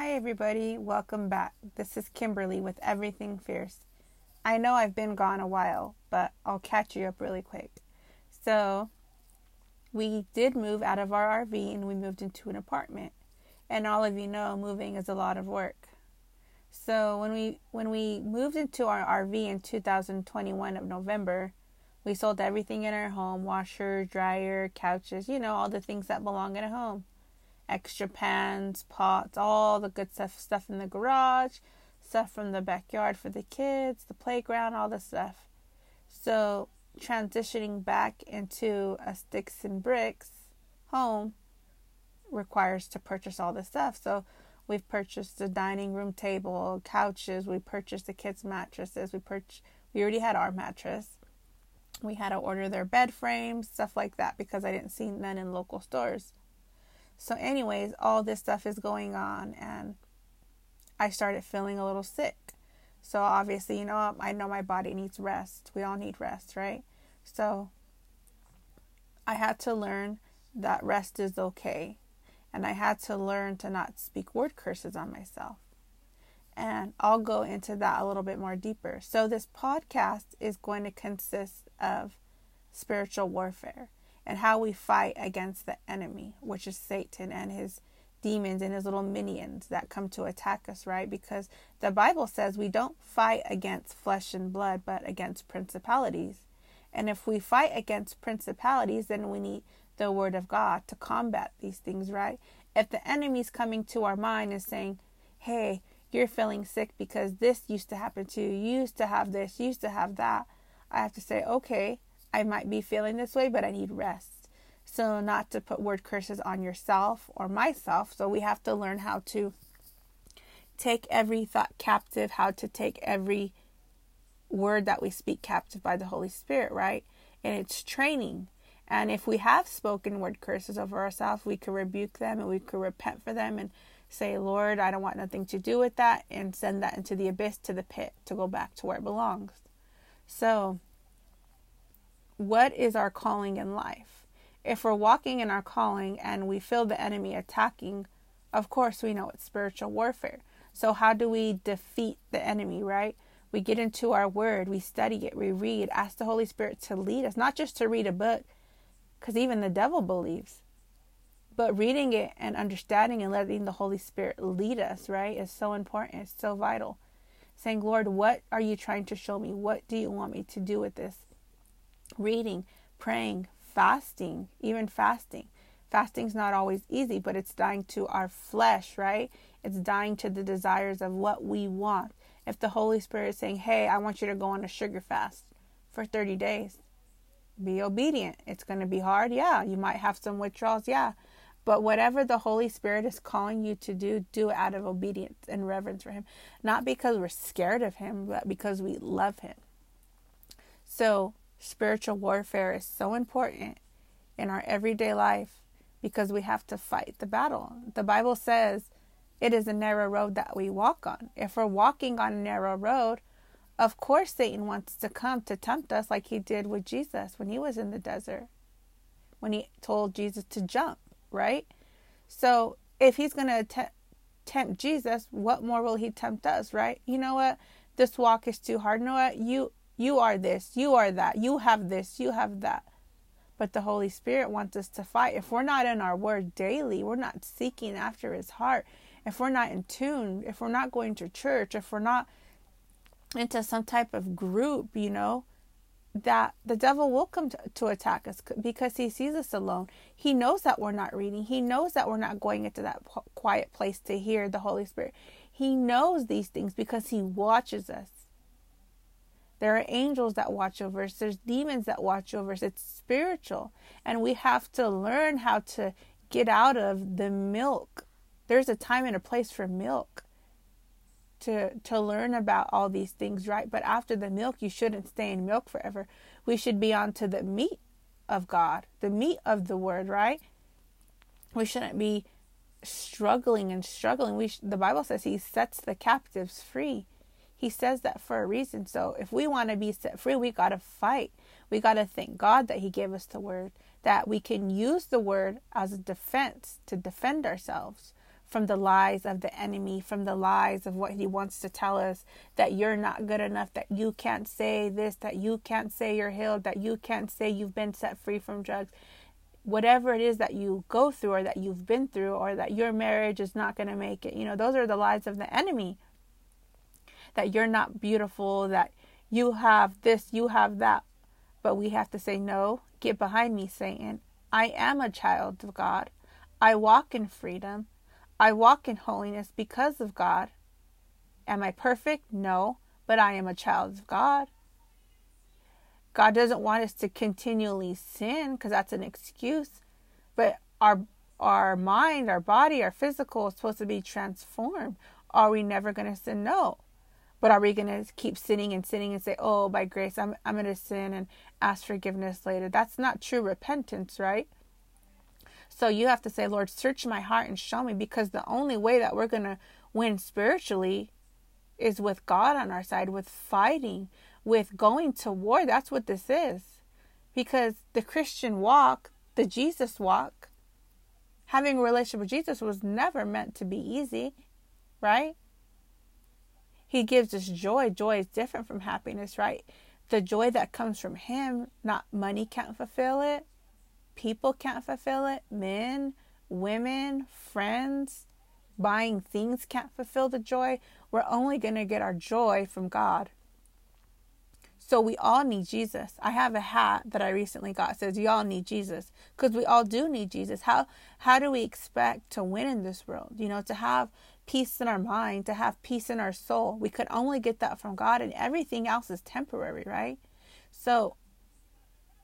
Hi, everybody. Welcome back. This is Kimberly with Everything Fierce. I know I've been gone a while, but I'll catch you up really quick. So, we did move out of our RV and we moved into an apartment. And all of you know, moving is a lot of work. So, when we when we moved into our RV in 2021 of November, we sold everything in our home, washer, dryer, couches, you know, all the things that belong in a home extra pans, pots, all the good stuff, stuff in the garage, stuff from the backyard for the kids, the playground, all the stuff. So transitioning back into a sticks and bricks home requires to purchase all this stuff. So we've purchased a dining room table, couches, we purchased the kids' mattresses, we purchased we already had our mattress. We had to order their bed frames, stuff like that because I didn't see none in local stores. So, anyways, all this stuff is going on, and I started feeling a little sick. So, obviously, you know, I know my body needs rest. We all need rest, right? So, I had to learn that rest is okay. And I had to learn to not speak word curses on myself. And I'll go into that a little bit more deeper. So, this podcast is going to consist of spiritual warfare and how we fight against the enemy, which is Satan and his demons and his little minions that come to attack us, right? Because the Bible says we don't fight against flesh and blood, but against principalities. And if we fight against principalities, then we need the word of God to combat these things, right? If the enemy's coming to our mind and saying, hey, you're feeling sick because this used to happen to you, you used to have this, you used to have that, I have to say, okay, I might be feeling this way, but I need rest. So, not to put word curses on yourself or myself. So, we have to learn how to take every thought captive, how to take every word that we speak captive by the Holy Spirit, right? And it's training. And if we have spoken word curses over ourselves, we could rebuke them and we could repent for them and say, Lord, I don't want nothing to do with that, and send that into the abyss, to the pit, to go back to where it belongs. So, what is our calling in life? If we're walking in our calling and we feel the enemy attacking, of course we know it's spiritual warfare. So, how do we defeat the enemy, right? We get into our word, we study it, we read, ask the Holy Spirit to lead us, not just to read a book, because even the devil believes, but reading it and understanding and letting the Holy Spirit lead us, right, is so important. It's so vital. Saying, Lord, what are you trying to show me? What do you want me to do with this? Reading, praying, fasting, even fasting. Fasting's not always easy, but it's dying to our flesh, right? It's dying to the desires of what we want. If the Holy Spirit is saying, Hey, I want you to go on a sugar fast for 30 days, be obedient. It's going to be hard. Yeah. You might have some withdrawals. Yeah. But whatever the Holy Spirit is calling you to do, do it out of obedience and reverence for Him. Not because we're scared of Him, but because we love Him. So Spiritual warfare is so important in our everyday life because we have to fight the battle. The Bible says it is a narrow road that we walk on. If we're walking on a narrow road, of course Satan wants to come to tempt us like he did with Jesus when he was in the desert, when he told Jesus to jump, right? So if he's going to att- tempt Jesus, what more will he tempt us, right? You know what? This walk is too hard. You know what? You you are this, you are that, you have this, you have that. But the Holy Spirit wants us to fight. If we're not in our word daily, we're not seeking after his heart, if we're not in tune, if we're not going to church, if we're not into some type of group, you know, that the devil will come to, to, attack us because he sees us alone. He knows that we're not reading. He knows that we're not going into that quiet place to hear the Holy Spirit. He knows these things because he watches us. There are angels that watch over us. There's demons that watch over us. It's spiritual. And we have to learn how to get out of the milk. There's a time and a place for milk to to learn about all these things, right? But after the milk, you shouldn't stay in milk forever. We should be on to the meat of God, the meat of the word, right? We shouldn't be struggling and struggling. We sh- the Bible says he sets the captives free. He says that for a reason. So if we want to be set free, we got to fight. We got to thank God that He gave us the word, that we can use the word as a defense to defend ourselves from the lies of the enemy, from the lies of what he wants to tell us that you're not good enough, that you can't say this, that you can't say you're healed, that you can't say you've been set free from drugs. Whatever it is that you go through or that you've been through or that your marriage is not going to make it, you know, those are the lies of the enemy. That you're not beautiful, that you have this, you have that. But we have to say, no, get behind me, Satan. I am a child of God. I walk in freedom. I walk in holiness because of God. Am I perfect? No, but I am a child of God. God doesn't want us to continually sin because that's an excuse. But our our mind, our body, our physical is supposed to be transformed. Are we never going to sin? No. But are we going to keep sinning and sinning and say, "Oh, by grace, I'm I'm going to sin and ask forgiveness later"? That's not true repentance, right? So you have to say, Lord, search my heart and show me because the only way that we're going to win spiritually is with God on our side, with fighting, with going to war. That's what this is. Because the Christian walk, the Jesus walk, having a relationship with Jesus was never meant to be easy, right? He gives us joy. Joy is different from happiness, right? The joy that comes from Him, not money can't fulfill it people can't fulfill it, men, women, friends, buying things can't fulfill the joy. We're only going to get our joy from God. So we all need Jesus. I have a hat that I recently got says you all need Jesus because we all do need Jesus. How how do we expect to win in this world? You know, to have peace in our mind, to have peace in our soul. We could only get that from God and everything else is temporary, right? So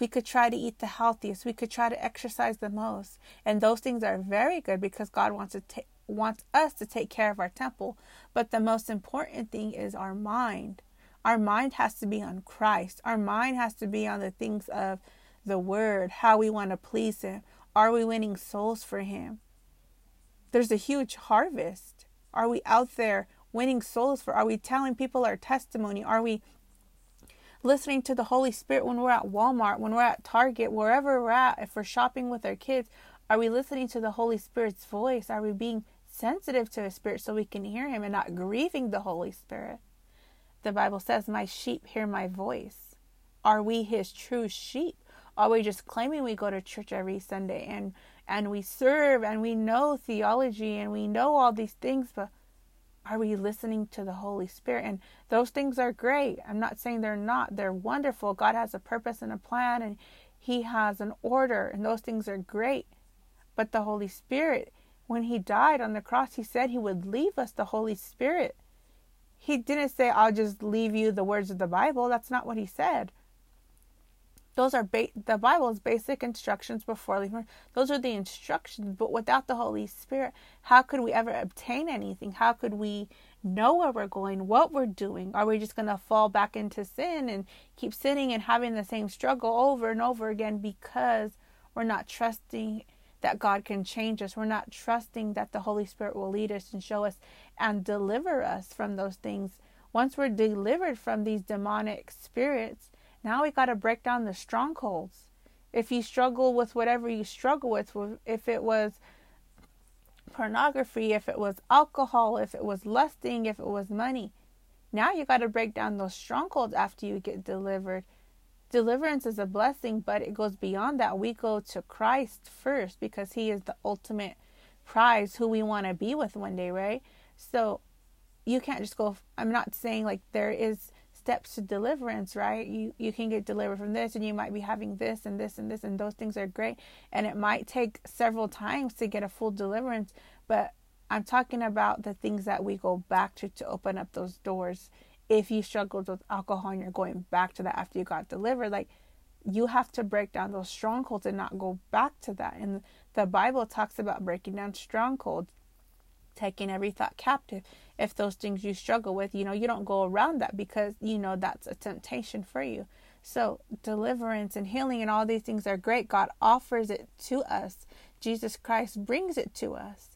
we could try to eat the healthiest. We could try to exercise the most. And those things are very good because God wants to wants us to take care of our temple. But the most important thing is our mind. Our mind has to be on Christ. Our mind has to be on the things of the word, how we want to please him. Are we winning souls for him? There's a huge harvest. Are we out there winning souls for? Are we telling people our testimony? Are we listening to the Holy Spirit when we're at Walmart, when we're at Target, wherever we're at, if we're shopping with our kids? Are we listening to the Holy Spirit's voice? Are we being sensitive to His Spirit so we can hear Him and not grieving the Holy Spirit? The Bible says, My sheep hear my voice. Are we His true sheep? Are we just claiming we go to church every Sunday and and we serve and we know theology and we know all these things, but are we listening to the Holy Spirit? And those things are great. I'm not saying they're not. They're wonderful. God has a purpose and a plan, and He has an order, and those things are great. But the Holy Spirit, when He died on the cross, He said He would leave us the Holy Spirit. He didn't say, I'll just leave you the words of the Bible. That's not what He said. Those are ba- the Bible's basic instructions before leaving. Those are the instructions, but without the Holy Spirit, how could we ever obtain anything? How could we know where we're going, what we're doing? Are we just going to fall back into sin and keep sinning and having the same struggle over and over again because we're not trusting that God can change us? We're not trusting that the Holy Spirit will lead us and show us and deliver us from those things. Once we're delivered from these demonic spirits, now we got to break down the strongholds. If you struggle with whatever you struggle with, if it was pornography, if it was alcohol, if it was lusting, if it was money, now you got to break down those strongholds after you get delivered. Deliverance is a blessing, but it goes beyond that. We go to Christ first because He is the ultimate prize who we want to be with one day, right? So you can't just go. I'm not saying like there is steps to deliverance, right? You you can get delivered from this and you might be having this and this and this and those things are great and it might take several times to get a full deliverance, but I'm talking about the things that we go back to to open up those doors. If you struggled with alcohol and you're going back to that after you got delivered, like you have to break down those strongholds and not go back to that. And the Bible talks about breaking down strongholds, taking every thought captive if those things you struggle with, you know, you don't go around that because you know that's a temptation for you. So, deliverance and healing and all these things are great. God offers it to us, Jesus Christ brings it to us.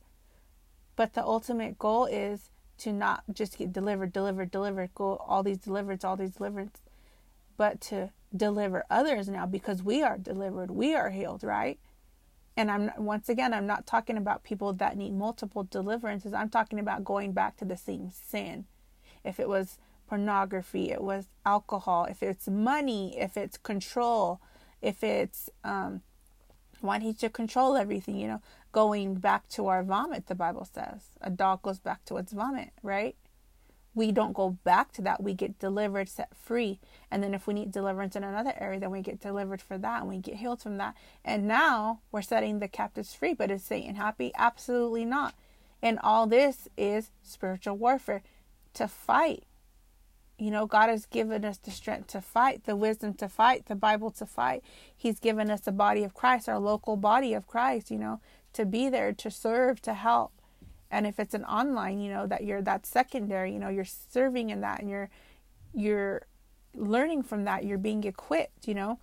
But the ultimate goal is to not just get delivered, delivered, delivered, go all these deliverance, all these deliverance, but to deliver others now because we are delivered, we are healed, right? And I'm once again, I'm not talking about people that need multiple deliverances. I'm talking about going back to the same sin. If it was pornography, it was alcohol, if it's money, if it's control, if it's um, wanting to control everything, you know, going back to our vomit, the Bible says. A dog goes back to its vomit, right? We don't go back to that. We get delivered, set free. And then if we need deliverance in another area, then we get delivered for that and we get healed from that. And now we're setting the captives free. But is Satan happy? Absolutely not. And all this is spiritual warfare to fight you know, God has given us the strength to fight, the wisdom to fight, the Bible to fight. He's given us the body of Christ, our local body of Christ, you know, to be there, to serve, to help. And if it's an online, you know, that you're that secondary, you know, you're serving in that and you're you're learning from that, you're being equipped, you know.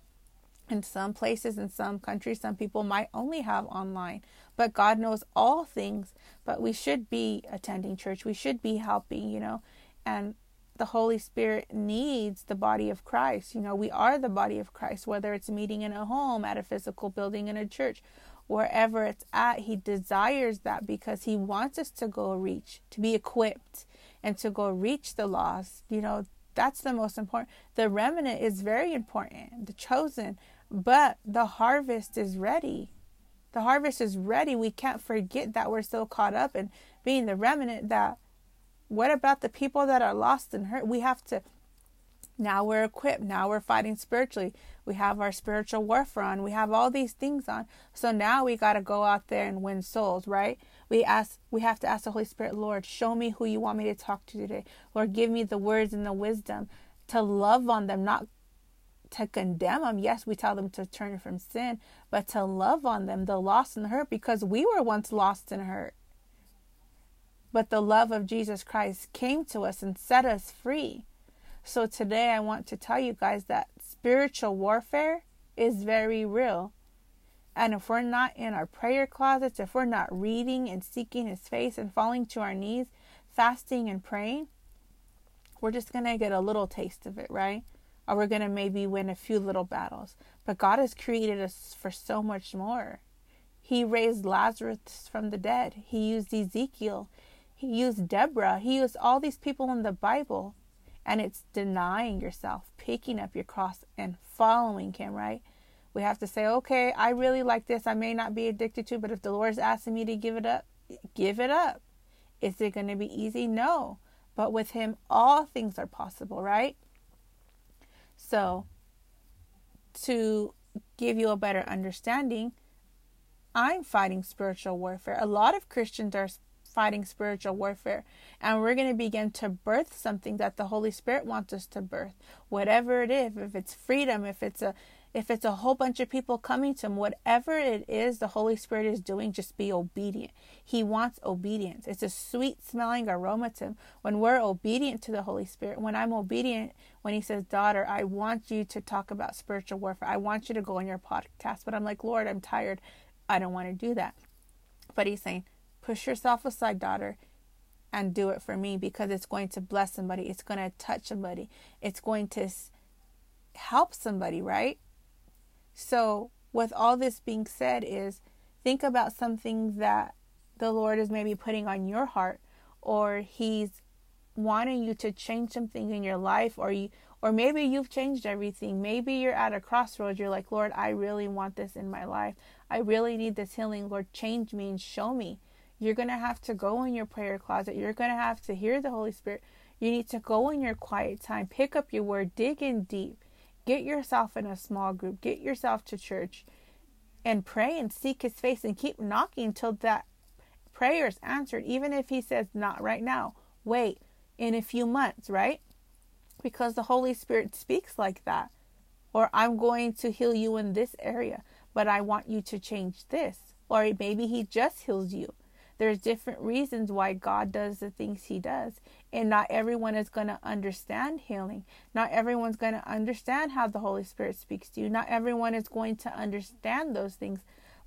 In some places, in some countries, some people might only have online, but God knows all things. But we should be attending church, we should be helping, you know, and the Holy Spirit needs the body of Christ. You know, we are the body of Christ, whether it's meeting in a home, at a physical building, in a church, wherever it's at. He desires that because He wants us to go reach, to be equipped, and to go reach the lost. You know, that's the most important. The remnant is very important, the chosen, but the harvest is ready. The harvest is ready. We can't forget that we're so caught up in being the remnant that what about the people that are lost and hurt? We have to now we're equipped. Now we're fighting spiritually. We have our spiritual warfare on. We have all these things on. So now we got to go out there and win souls, right? We ask we have to ask the Holy Spirit, Lord, show me who you want me to talk to today. Lord, give me the words and the wisdom to love on them, not to condemn them. Yes, we tell them to turn from sin, but to love on them, the lost and the hurt, because we were once lost and hurt. But the love of Jesus Christ came to us and set us free. So today I want to tell you guys that spiritual warfare is very real. And if we're not in our prayer closets, if we're not reading and seeking His face and falling to our knees, fasting and praying, we're just going to get a little taste of it, right? Or we're going to maybe win a few little battles. But God has created us for so much more. He raised Lazarus from the dead, He used Ezekiel, he used Deborah. He used all these people in the Bible. And it's denying yourself, picking up your cross, and following Him, right? We have to say, okay, I really like this. I may not be addicted to, but if the Lord's asking me to give it up, give it up. Is it going to be easy? No. But with Him, all things are possible, right? So, to give you a better understanding, I'm fighting spiritual warfare. A lot of Christians are fighting spiritual warfare. And we're going to begin to birth something that the Holy Spirit wants us to birth. Whatever it is, if it's freedom, if it's a if it's a whole bunch of people coming to him, whatever it is the Holy Spirit is doing, just be obedient. He wants obedience. It's a sweet smelling aroma to him. When we're obedient to the Holy Spirit, when I'm obedient, when he says, Daughter, I want you to talk about spiritual warfare. I want you to go on your podcast. But I'm like, Lord, I'm tired. I don't want to do that. But he's saying, Push yourself aside, daughter, and do it for me because it's going to bless somebody. It's going to touch somebody. It's going to help somebody, right? So, with all this being said, is think about something that the Lord is maybe putting on your heart, or He's wanting you to change something in your life, or you, or maybe you've changed everything. Maybe you're at a crossroads. You're like, Lord, I really want this in my life. I really need this healing. Lord, change me and show me. You're going to have to go in your prayer closet. You're going to have to hear the Holy Spirit. You need to go in your quiet time, pick up your word, dig in deep, get yourself in a small group, get yourself to church, and pray and seek His face and keep knocking till that prayer is answered. Even if He says, Not right now, wait in a few months, right? Because the Holy Spirit speaks like that. Or I'm going to heal you in this area, but I want you to change this. Or maybe He just heals you there's different reasons why God does the things he does. And not everyone is going to understand healing. Not everyone's going to understand how the Holy Spirit speaks to you. Not everyone is going to understand those things.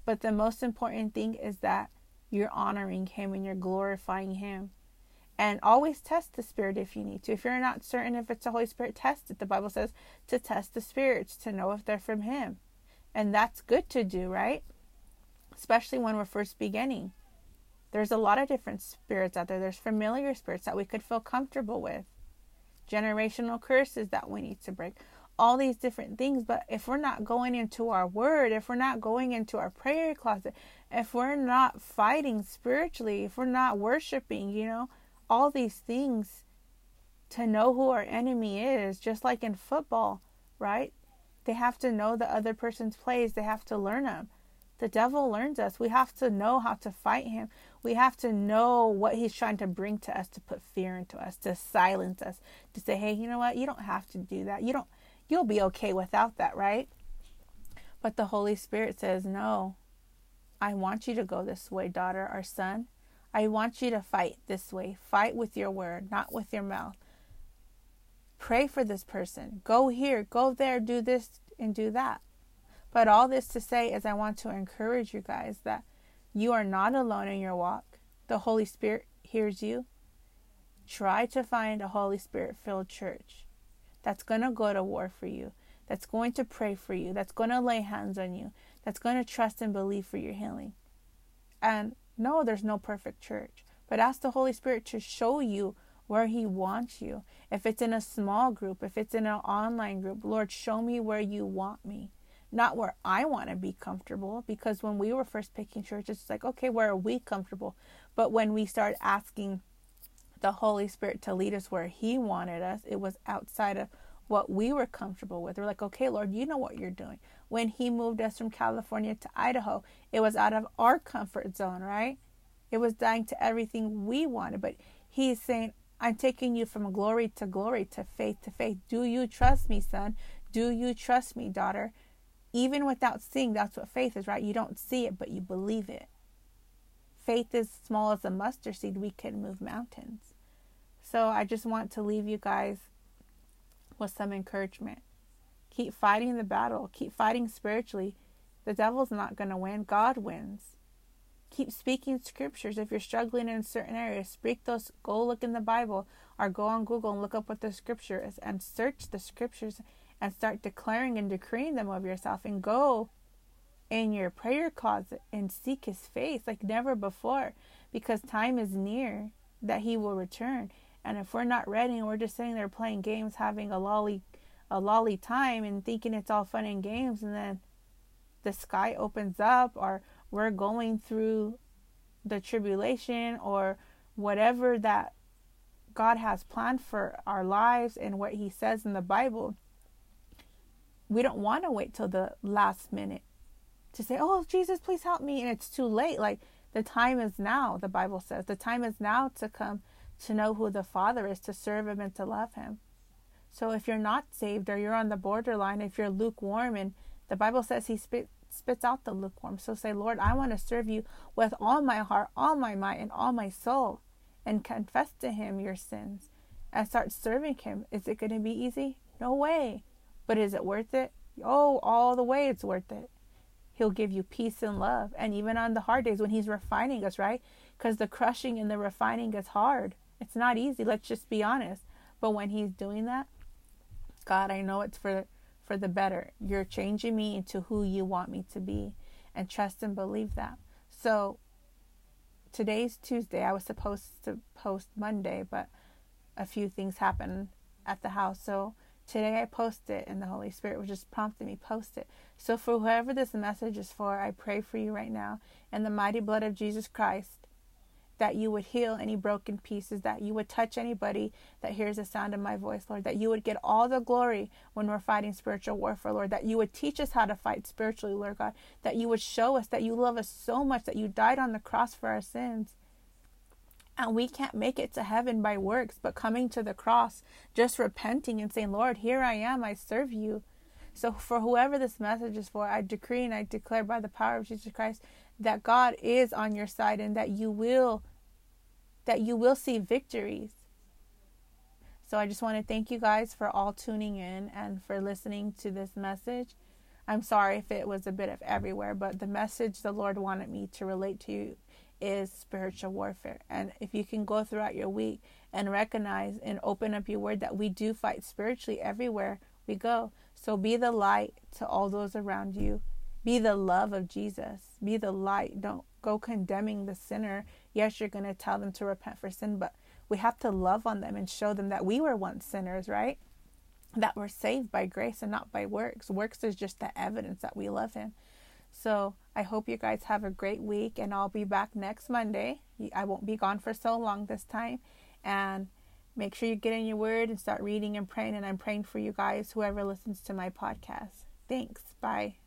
But the most important thing is that you're honoring him and you're glorifying him. And always test the spirit if you need to. If you're not certain if it's the Holy Spirit, test it. The Bible says to test the spirits to know if they're from him. And that's good to do, right? especially when we're first beginning. There's a lot of different spirits out there. There's familiar spirits that we could feel comfortable with, generational curses that we need to break, all these different things. But if we're not going into our word, if we're not going into our prayer closet, if we're not fighting spiritually, if we're not worshiping, you know, all these things to know who our enemy is, just like in football, right? They have to know the other person's plays, they have to learn them. The devil learns us. We have to know how to fight him. We have to know what he's trying to bring to us to put fear into us, to silence us, to say, "Hey, you know what? You don't have to do that. You don't you'll be okay without that, right?" But the Holy Spirit says, "No. I want you to go this way, daughter or son. I want you to fight this way. Fight with your word, not with your mouth. Pray for this person. Go here, go there, do this and do that." But all this to say is I want to encourage you guys that you are not alone in your walk. The Holy Spirit hears you. Try to find a Holy Spirit filled church that's going to go to war for you, that's going to pray for you, that's going to lay hands on you, that's going to trust and believe for your healing. And no, there's no perfect church, but ask the Holy Spirit to show you where He wants you. If it's in a small group, if it's in an online group, Lord, show me where you want me not where I want to be comfortable. Because when we were first picking churches, it's like, okay, where are we comfortable? But when we started asking the Holy Spirit to lead us where He wanted us, it was outside of what we were comfortable with. We're like, okay, Lord, you know what you're doing. When He moved us from California to Idaho, it was out of our comfort zone, right? It was dying to everything we wanted. But He's saying, I'm taking you from glory to glory, to faith to faith. Do you trust me, son? Do you trust me, daughter? Even without seeing, that's what faith is, right? You don't see it, but you believe it. Faith is small as a mustard seed. We can move mountains. So I just want to leave you guys with some encouragement. Keep fighting the battle. Keep fighting spiritually. The devil's not going to win. God wins. Keep speaking scriptures. If you're struggling in certain areas, speak those. Go look in the Bible or go on Google and look up what the scripture is and search the scriptures and start declaring and decreeing them of yourself and go in your prayer closet and seek his face like never before because time is near that he will return. And if we're not ready and we're just sitting there playing games having a lolly a lolly time and thinking it's all fun and games and then the sky opens up or we're going through the tribulation or whatever that God has planned for our lives and what he says in the Bible we don't want to wait till the last minute to say, "Oh, Jesus, please help me," and it's too late. Like the time is now, the Bible says. The time is now to come to know who the Father is, to serve him and to love him. So if you're not saved or you're on the borderline, if you're lukewarm and the Bible says he spit, spits out the lukewarm. So say, Lord, I want to serve you with all my heart, all my might, and all my soul, and confess to him your sins and start serving him. Is it going to be easy? No way. But is it worth it? Oh, all the way it's worth it. He'll give you peace and love. And even on the hard days when He's refining us, right? Because the crushing and the refining is hard. It's not easy. Let's just be honest. But when He's doing that, God, I know it's for for the better. You're changing me into who you want me to be, and trust and believe that. So today's Tuesday. I was supposed to post Monday, but a few things happened at the house. So Today I post it, and the Holy Spirit was just prompting me post it. So for whoever this message is for, I pray for you right now in the mighty blood of Jesus Christ that you would heal any broken pieces, that you would touch anybody that hears the sound of my voice, Lord, that you would get all the glory when we're fighting spiritual warfare, Lord, that you would teach us how to fight spiritually, Lord God, that you would show us that you love us so much that you died on the cross for our sins and we can't make it to heaven by works, but coming to the cross, just repenting and saying, Lord, here I am, I serve you. So, for whoever this message is for, I decree and I declare by the power of Jesus Christ that God is on your side and that you will that you will see victories. So I just want to thank you guys for all tuning in and for listening to this message. I'm sorry if it was a bit of everywhere, but the message the Lord wanted me to relate to you is spiritual warfare. And if you can go throughout your week and recognize and open up your word that we do fight spiritually everywhere we go. So be the light to all those around you Be the love of Jesus. Be the light. Don't go condemning the sinner. Yes, you're going to tell them to repent for sin, but we have to love on them and show them that we were once sinners, right? That we're saved by grace and not by works. Works is just the evidence that we love Him. So I hope you guys have a great week, and I'll be back next Monday. I won't be gone for so long this time. And make sure you get in your word and start reading and praying. And I'm praying for you guys, whoever listens to my podcast. Thanks. Bye.